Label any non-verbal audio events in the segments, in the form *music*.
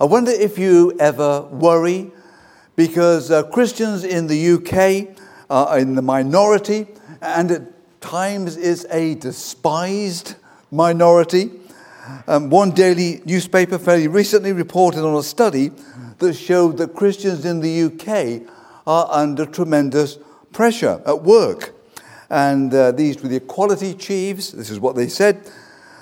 I wonder if you ever worry because uh, Christians in the UK are in the minority and at times is a despised minority. Um, one daily newspaper fairly recently reported on a study that showed that Christians in the UK are under tremendous pressure at work. And uh, these were the equality chiefs, this is what they said,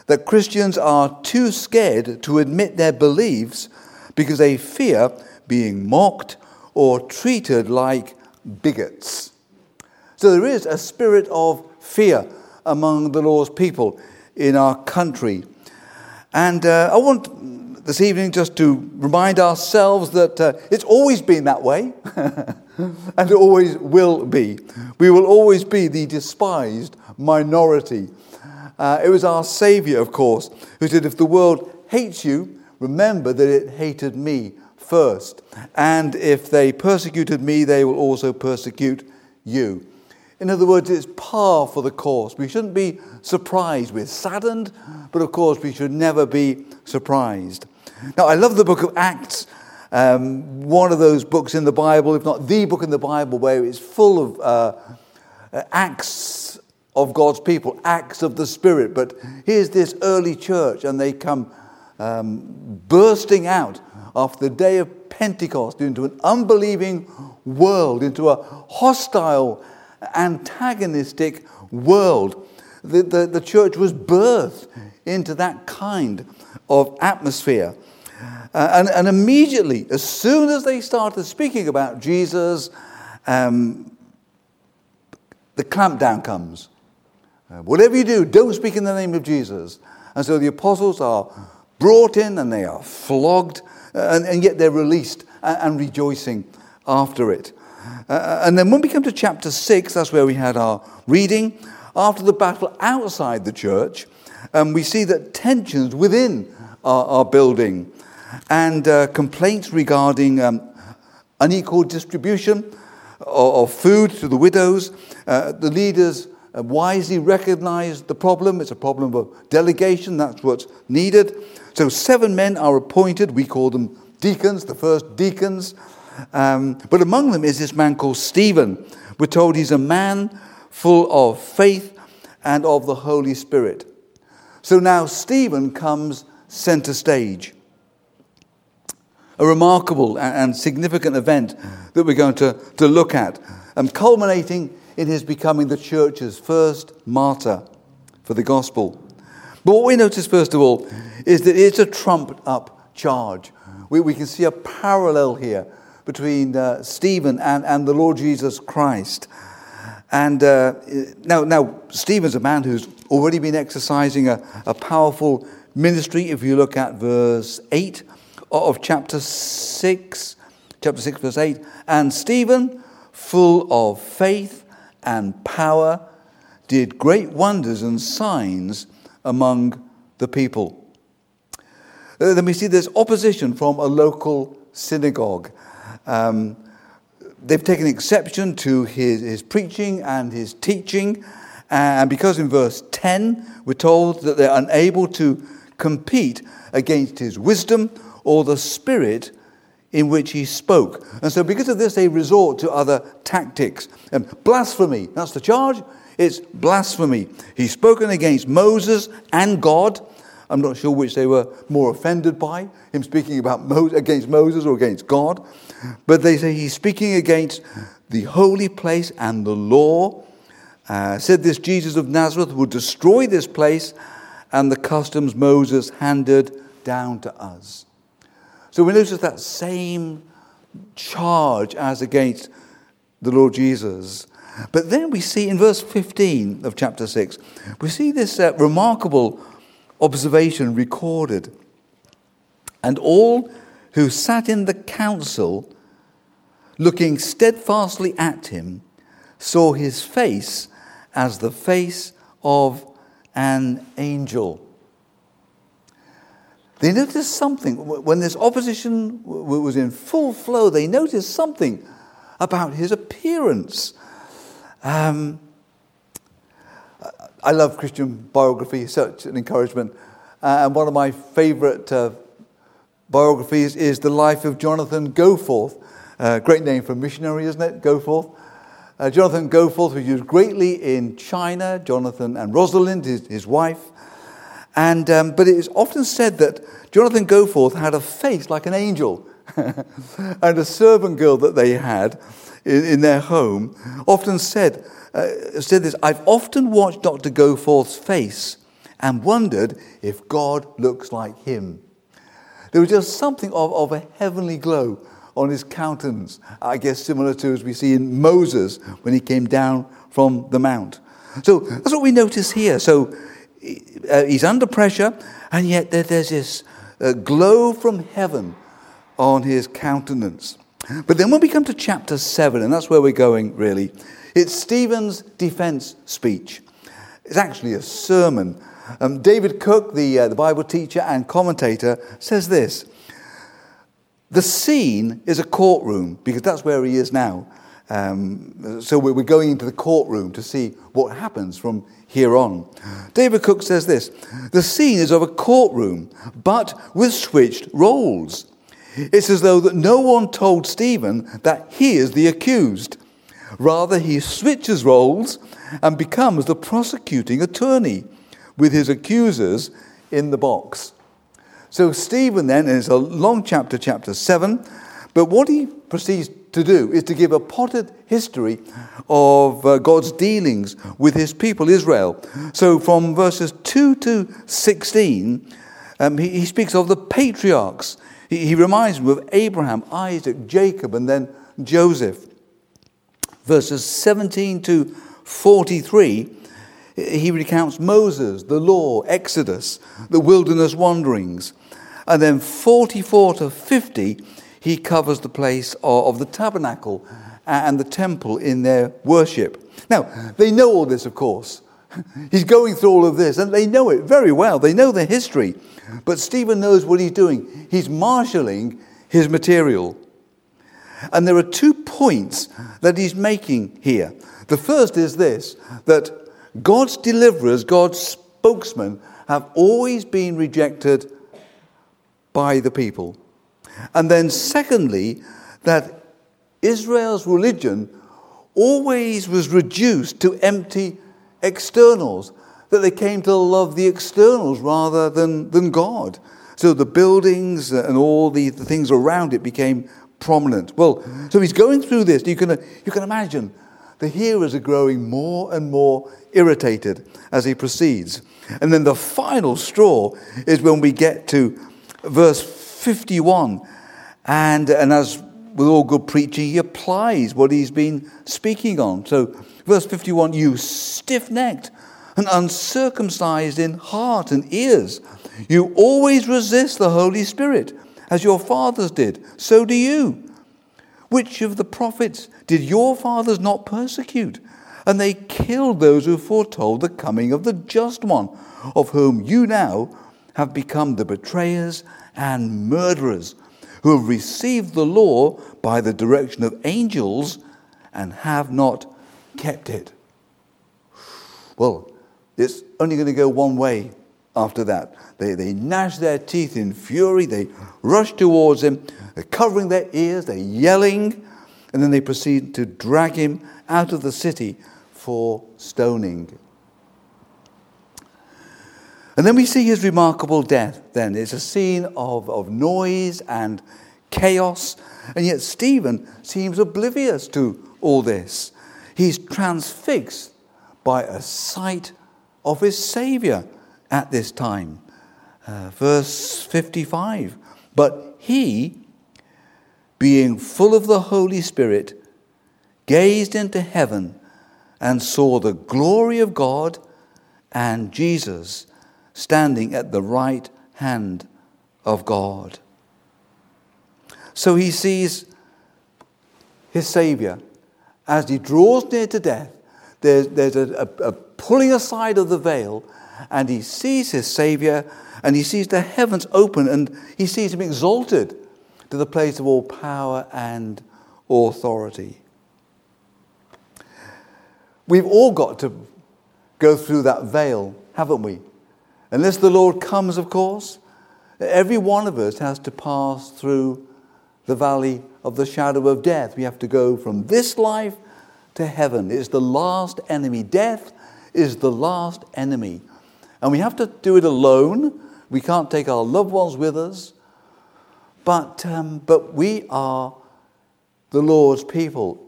that Christians are too scared to admit their beliefs because they fear being mocked or treated like bigots. So there is a spirit of fear among the Lord's people in our country. And uh, I want this evening just to remind ourselves that uh, it's always been that way, *laughs* and it always will be. We will always be the despised minority. Uh, it was our Savior, of course, who said, If the world hates you, remember that it hated me first. And if they persecuted me, they will also persecute you. In other words, it's par for the course. We shouldn't be surprised. We're saddened, but of course, we should never be surprised. Now, I love the book of Acts, um, one of those books in the Bible, if not the book in the Bible, where it's full of uh, acts of God's people, acts of the Spirit. But here's this early church, and they come um, bursting out after the day of Pentecost into an unbelieving world, into a hostile antagonistic world. The, the, the church was birthed into that kind of atmosphere. Uh, and, and immediately, as soon as they started speaking about Jesus, um, the clampdown comes. Uh, whatever you do, don't speak in the name of Jesus. And so the apostles are brought in and they are flogged, uh, and, and yet they're released and, and rejoicing after it. Uh, and then when we come to chapter 6, that's where we had our reading. After the battle outside the church, um, we see that tensions within our, are building and uh, complaints regarding um, unequal distribution of, of, food to the widows. Uh, the leaders uh, wisely recognize the problem. It's a problem of delegation, that's what's needed. So, seven men are appointed. We call them deacons, the first deacons. Um, but among them is this man called Stephen. We're told he's a man full of faith and of the Holy Spirit. So now Stephen comes center stage. A remarkable and significant event that we're going to, to look at, and culminating in his becoming the church's first martyr for the gospel. But what we notice, first of all, is that it's a trumped up charge. We, we can see a parallel here between uh, Stephen and, and the Lord Jesus Christ. And uh, now, now, Stephen's a man who's already been exercising a, a powerful ministry. If you look at verse 8 of chapter 6, chapter 6, verse 8, and Stephen, full of faith and power, did great wonders and signs among the people. Uh, then we see there's opposition from a local synagogue. Um, they've taken exception to his, his preaching and his teaching. And because in verse 10, we're told that they're unable to compete against his wisdom or the spirit in which he spoke. And so, because of this, they resort to other tactics. And blasphemy, that's the charge. It's blasphemy. He's spoken against Moses and God. I'm not sure which they were more offended by, him speaking about against Moses or against God. But they say he's speaking against the holy place and the law. Uh, said this Jesus of Nazareth would destroy this place and the customs Moses handed down to us. So we notice that same charge as against the Lord Jesus. But then we see in verse 15 of chapter 6, we see this uh, remarkable observation recorded. And all who sat in the council, looking steadfastly at him, saw his face as the face of an angel. They noticed something. When this opposition was in full flow, they noticed something about his appearance. Um, I love Christian biography, such an encouragement. Uh, and one of my favorite uh, biographies is the life of Jonathan Goforth. Uh, great name for a missionary, isn't it? Goforth. Uh, Jonathan Goforth was used greatly in China, Jonathan and Rosalind, his, his wife. And, um, but it is often said that Jonathan Goforth had a face like an angel. *laughs* and a servant girl that they had in, in their home often said, uh, said this I've often watched Dr. Goforth's face and wondered if God looks like him. There was just something of, of a heavenly glow on his countenance, I guess similar to as we see in Moses when he came down from the mount. So that's what we notice here. So he's under pressure, and yet there's this uh, glow from heaven on his countenance. But then when we come to chapter 7, and that's where we're going really, it's Stephen's defense speech. It's actually a sermon. Um, David Cook, the, uh, the Bible teacher and commentator, says this The scene is a courtroom, because that's where he is now. Um, so we're going into the courtroom to see what happens from here on. David Cook says this The scene is of a courtroom, but with switched roles. It's as though that no one told Stephen that he is the accused. Rather, he switches roles and becomes the prosecuting attorney with his accusers in the box. So, Stephen then is a long chapter, chapter 7, but what he proceeds to do is to give a potted history of uh, God's dealings with his people, Israel. So, from verses 2 to 16, um, he, he speaks of the patriarchs he, he reminds me of Abraham, Isaac, Jacob, and then Joseph. Verses 17 to 43, he recounts Moses, the law, Exodus, the wilderness wanderings. And then 44 to 50, he covers the place of the tabernacle and the temple in their worship. Now, they know all this, of course. *laughs* He's going through all of this, and they know it very well. They know the history. But Stephen knows what he's doing. He's marshalling his material. And there are two points that he's making here. The first is this that God's deliverers, God's spokesmen, have always been rejected by the people. And then, secondly, that Israel's religion always was reduced to empty externals, that they came to love the externals rather than, than God. So the buildings and all the, the things around it became prominent. Well, so he's going through this. You can, you can imagine the hearers are growing more and more irritated as he proceeds. And then the final straw is when we get to verse 51. And, and as with all good preaching, he applies what he's been speaking on. So Verse 51 You stiff necked and uncircumcised in heart and ears, you always resist the Holy Spirit, as your fathers did. So do you. Which of the prophets did your fathers not persecute? And they killed those who foretold the coming of the just one, of whom you now have become the betrayers and murderers, who have received the law by the direction of angels and have not kept it. Well, it's only going to go one way after that. They, they gnash their teeth in fury, they rush towards him, they're covering their ears, they're yelling, and then they proceed to drag him out of the city for stoning. And then we see his remarkable death. Then it's a scene of, of noise and chaos, and yet Stephen seems oblivious to all this. He's transfixed by a sight of his Savior at this time. Uh, verse 55 But he, being full of the Holy Spirit, gazed into heaven and saw the glory of God and Jesus standing at the right hand of God. So he sees his Savior as he draws near to death, there's, there's a, a, a pulling aside of the veil, and he sees his Savior, and he sees the heavens open, and he sees him exalted to the place of all power and authority. We've all got to go through that veil, haven't we? Unless the Lord comes, of course. Every one of us has to pass through the valley of the shadow of death. We have to go from this life to heaven. It's the last enemy. Death is the last enemy. And we have to do it alone. We can't take our loved ones with us. But, um, but we are the Lord's people.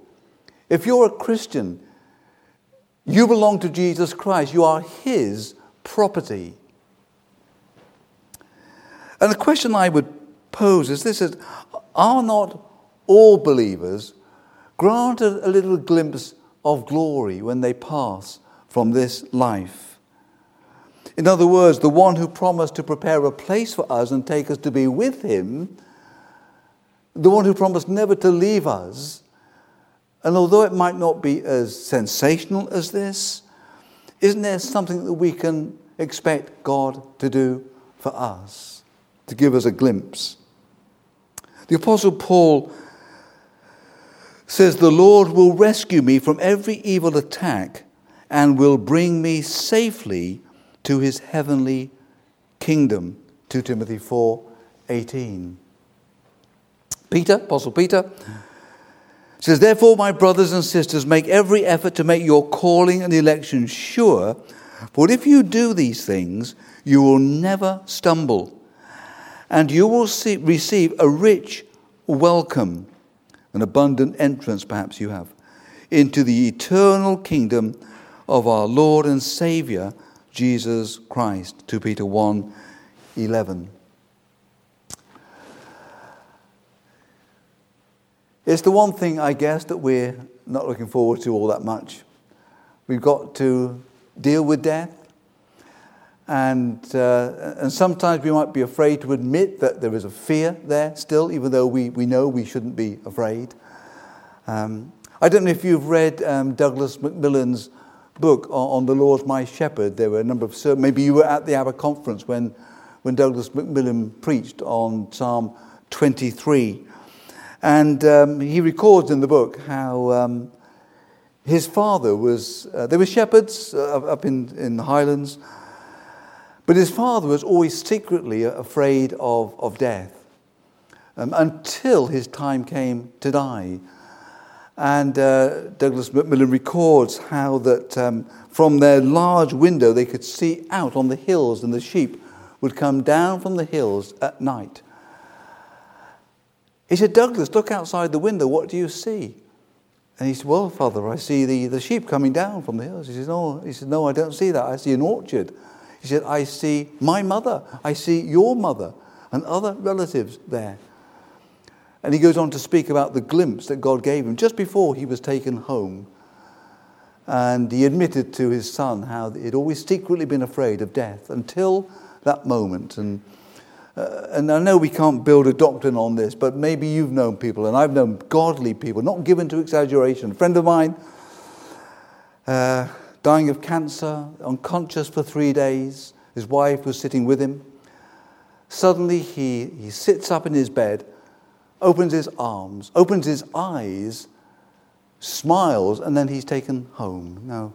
If you're a Christian, you belong to Jesus Christ. You are His property. And the question I would pose is this is, Are not all believers granted a little glimpse of glory when they pass from this life? In other words, the one who promised to prepare a place for us and take us to be with him, the one who promised never to leave us, and although it might not be as sensational as this, isn't there something that we can expect God to do for us, to give us a glimpse? The Apostle Paul says, The Lord will rescue me from every evil attack and will bring me safely to his heavenly kingdom. 2 Timothy 4 18. Peter, Apostle Peter, says, Therefore, my brothers and sisters, make every effort to make your calling and election sure, for if you do these things, you will never stumble, and you will see, receive a rich welcome, an abundant entrance, perhaps you have, into the eternal kingdom of our Lord and Savior, Jesus Christ. 2 Peter 1 11. It's the one thing, I guess, that we're not looking forward to all that much. We've got to deal with death. And, uh, and sometimes we might be afraid to admit that there is a fear there still, even though we, we know we shouldn't be afraid. Um, I don't know if you've read um, Douglas Macmillan's book on, on, the Lord my shepherd. There were a number of, maybe you were at the ABBA conference when, when Douglas Macmillan preached on Psalm 23. And um, he records in the book how um, his father was, uh, there were shepherds uh, up in, in the highlands, but his father was always secretly afraid of, of death um, until his time came to die. And uh, Douglas Macmillan records how that um, from their large window they could see out on the hills, and the sheep would come down from the hills at night. He said, Douglas, look outside the window. What do you see? And he said, Well, Father, I see the, the sheep coming down from the hills. He said, no. he said, No, I don't see that. I see an orchard. He said, I see my mother. I see your mother and other relatives there. And he goes on to speak about the glimpse that God gave him just before he was taken home. And he admitted to his son how he'd always secretly been afraid of death until that moment. And uh, and I know we can't build a doctrine on this, but maybe you've known people, and I've known godly people, not given to exaggeration. A friend of mine, uh, dying of cancer, unconscious for three days. His wife was sitting with him. Suddenly, he, he sits up in his bed, opens his arms, opens his eyes, smiles, and then he's taken home. Now,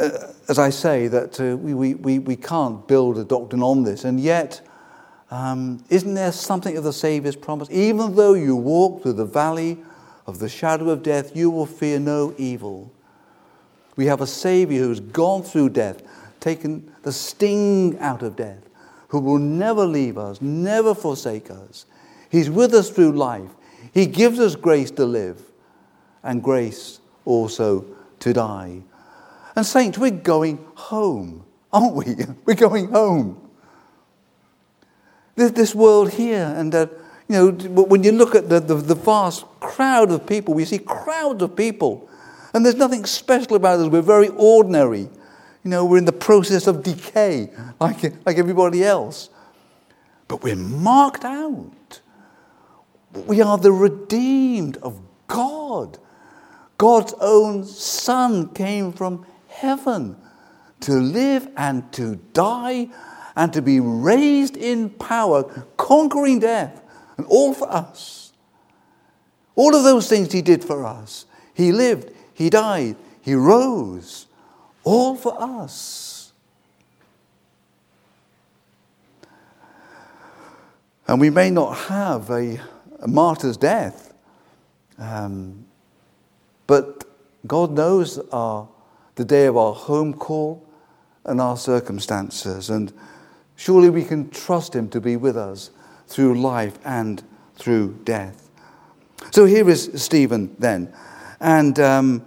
uh, as I say, that uh, we, we, we can't build a doctrine on this, and yet, um, isn't there something of the Saviour's promise? Even though you walk through the valley of the shadow of death, you will fear no evil. We have a Savior who's gone through death, taken the sting out of death, who will never leave us, never forsake us. He's with us through life. He gives us grace to live and grace also to die. And, saints, we're going home, aren't we? *laughs* We're going home. This world here, and you know, when you look at the, the, the vast crowd of people, we see crowds of people, and there's nothing special about us. We're very ordinary. You know, we're in the process of decay, like, like everybody else. But we're marked out. We are the redeemed of God. God's own Son came from heaven to live and to die and to be raised in power, conquering death, and all for us. All of those things he did for us. He lived, he died, he rose, all for us. And we may not have a, a martyr's death, um, but God knows our, the day of our home call and our circumstances. And surely we can trust Him to be with us through life and through death. So here is Stephen then. And um,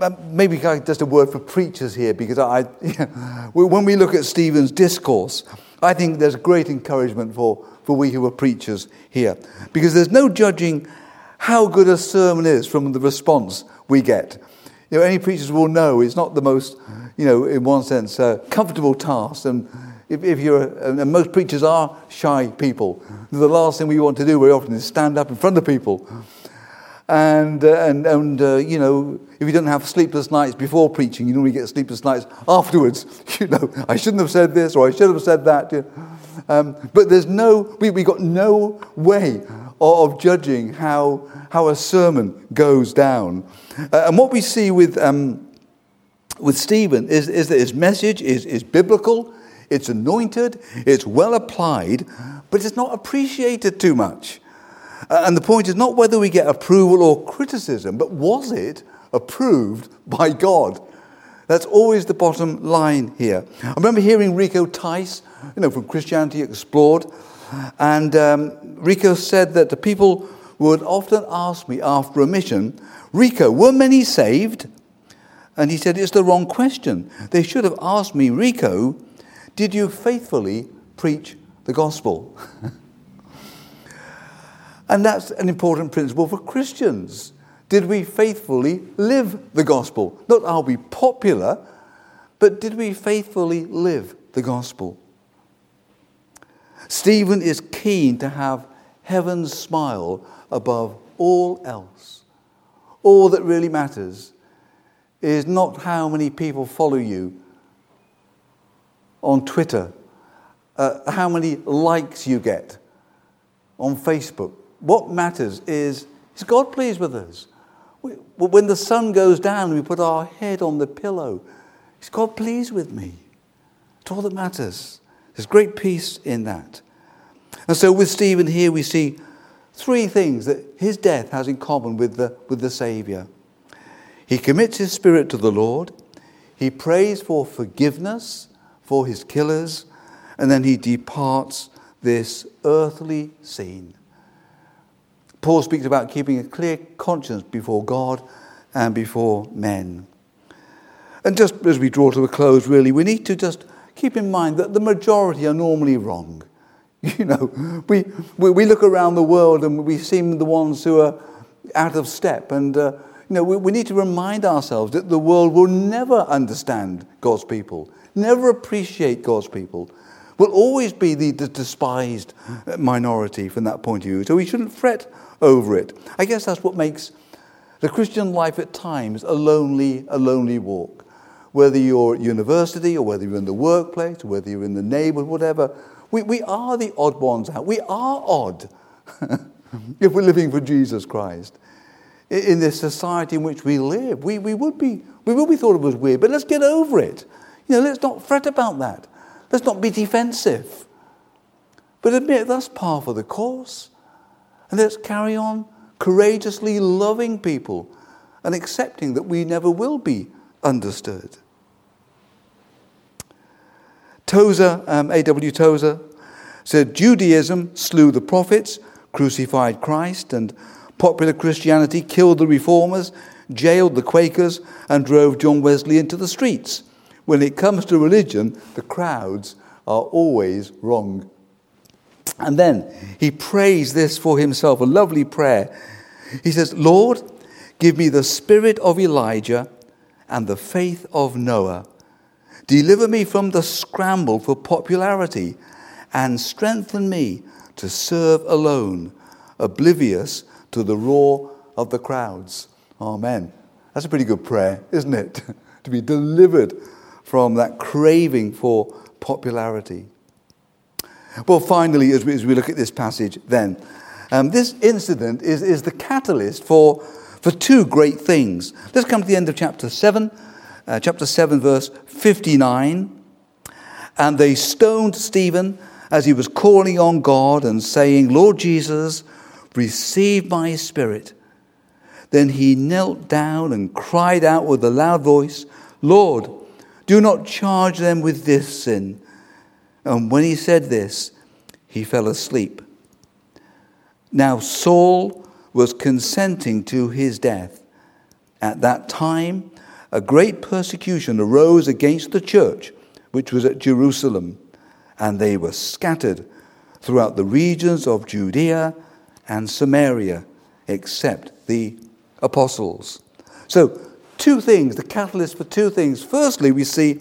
uh, maybe just a word for preachers here, because I, *laughs* when we look at Stephen's discourse, I think there's great encouragement for, for we who are preachers here, because there's no judging how good a sermon is from the response we get. You know, any preachers will know it's not the most, you know, in one sense, uh, comfortable task. And if, if you're, and most preachers are shy people, the last thing we want to do very often is stand up in front of people and, uh, and, and uh, you know, if you don't have sleepless nights before preaching, you normally get sleepless nights afterwards. *laughs* You know, I shouldn't have said this or I should have said that. Um, but there's no, we, we got no way of, of judging how, how a sermon goes down. Uh, and what we see with, um, with Stephen is, is that his message is, is biblical, it's anointed, it's well applied, but it's not appreciated too much. Uh, and the point is not whether we get approval or criticism, but was it approved by God? That's always the bottom line here. I remember hearing Rico Tice, you know, from Christianity Explored, and um, Rico said that the people would often ask me after a mission, Rico, were many saved? And he said, It's the wrong question. They should have asked me, Rico, did you faithfully preach the gospel? *laughs* And that's an important principle for Christians. Did we faithfully live the gospel? Not are we popular, but did we faithfully live the gospel? Stephen is keen to have heaven's smile above all else. All that really matters is not how many people follow you on Twitter, uh, how many likes you get on Facebook, what matters is, is God pleased with us? When the sun goes down, we put our head on the pillow. Is God pleased with me? It's all that matters. There's great peace in that. And so with Stephen here, we see three things that his death has in common with the, with the Savior. He commits his spirit to the Lord, he prays for forgiveness for his killers, and then he departs this earthly scene. Paul speaks about keeping a clear conscience before God and before men. And just as we draw to a close, really, we need to just keep in mind that the majority are normally wrong. *laughs* You know, we, we, we look around the world and we seem the ones who are out of step. And, uh, you know, we, we need to remind ourselves that the world will never understand God's people, never appreciate God's people, will always be the, despised minority from that point of view. So we shouldn't fret over it. I guess that's what makes the Christian life at times a lonely, a lonely walk. Whether you're at university or whether you're in the workplace or whether you're in the neighborhood, whatever, we, we are the odd ones out. We are odd *laughs* if we're living for Jesus Christ. In this society in which we live, we, we, would be, we would be thought of as weird, but let's get over it. You know, let's not fret about that. Let's not be defensive. But admit that's part of the course. And let's carry on courageously loving people and accepting that we never will be understood. Tozer, um, A.W. Tozer, said Judaism slew the prophets, crucified Christ, and popular Christianity killed the reformers, jailed the Quakers, and drove John Wesley into the streets. When it comes to religion, the crowds are always wrong and then he prays this for himself, a lovely prayer. He says, Lord, give me the spirit of Elijah and the faith of Noah. Deliver me from the scramble for popularity and strengthen me to serve alone, oblivious to the roar of the crowds. Amen. That's a pretty good prayer, isn't it? *laughs* to be delivered from that craving for popularity. Well, finally, as we, as we look at this passage, then, um, this incident is, is the catalyst for, for two great things. Let's come to the end of chapter 7, uh, chapter 7, verse 59. And they stoned Stephen as he was calling on God and saying, Lord Jesus, receive my spirit. Then he knelt down and cried out with a loud voice, Lord, do not charge them with this sin. And when he said this, he fell asleep. Now Saul was consenting to his death. At that time, a great persecution arose against the church, which was at Jerusalem, and they were scattered throughout the regions of Judea and Samaria, except the apostles. So, two things, the catalyst for two things. Firstly, we see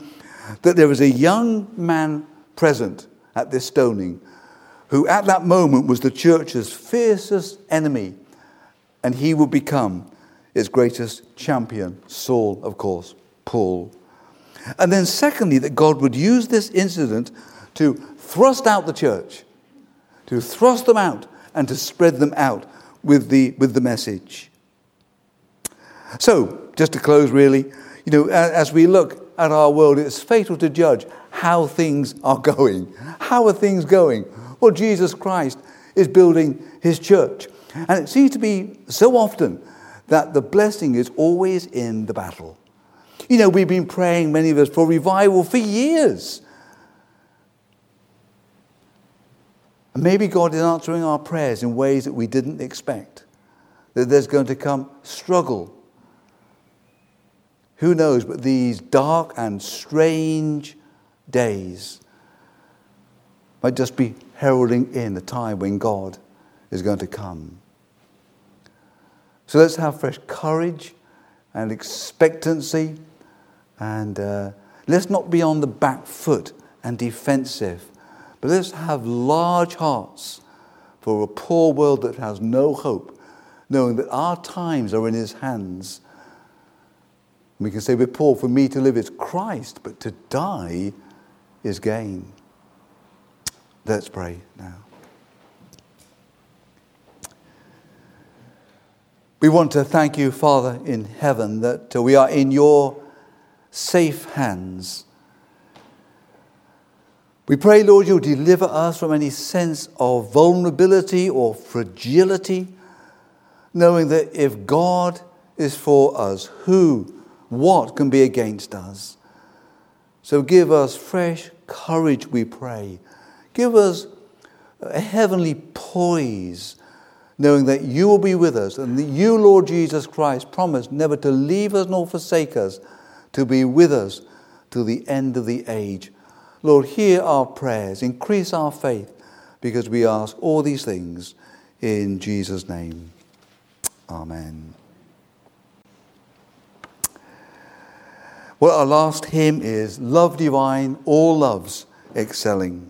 that there was a young man present at this stoning who at that moment was the church's fiercest enemy, and he would become its greatest champion, Saul, of course, Paul. And then, secondly, that God would use this incident to thrust out the church, to thrust them out, and to spread them out with the, with the message. So, just to close, really, you know, as we look at our world, it's fatal to judge how things are *laughs* going. How are things going? Well, Jesus Christ is building his church. And it seems to be so often that the blessing is always in the battle. You know, we've been praying, many of us, for revival for years. And maybe God is answering our prayers in ways that we didn't expect. That there's going to come struggle who knows but these dark and strange days might just be heralding in the time when God is going to come. So let's have fresh courage and expectancy, and uh, let's not be on the back foot and defensive, but let's have large hearts for a poor world that has no hope, knowing that our times are in His hands we can say with Paul, for me to live is Christ, but to die is gain. Let's pray now. We want to thank you, Father in heaven, that we are in your safe hands. We pray, Lord, you'll deliver us from any sense of vulnerability or fragility, knowing that if God is for us, who what can be against us? So give us fresh courage, we pray. Give us a heavenly poise, knowing that you will be with us and that you, Lord Jesus Christ, promised never to leave us nor forsake us, to be with us to the end of the age. Lord, hear our prayers, increase our faith, because we ask all these things in Jesus' name. Amen. Well, our last hymn is Love Divine, All Loves Excelling.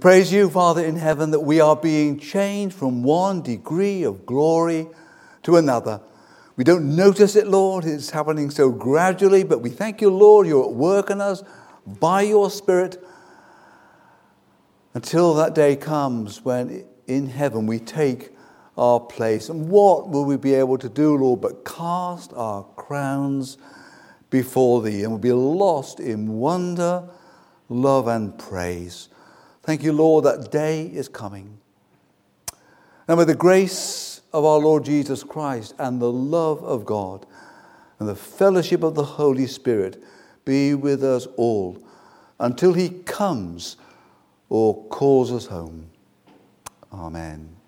Praise you, Father in heaven, that we are being changed from one degree of glory to another. We don't notice it, Lord. It's happening so gradually, but we thank you, Lord, you're at work in us by your Spirit until that day comes when in heaven we take our place. And what will we be able to do, Lord, but cast our crowns before Thee and we'll be lost in wonder, love, and praise. Thank you, Lord, that day is coming. And with the grace of our Lord Jesus Christ and the love of God and the fellowship of the Holy Spirit be with us all until He comes or calls us home. Amen.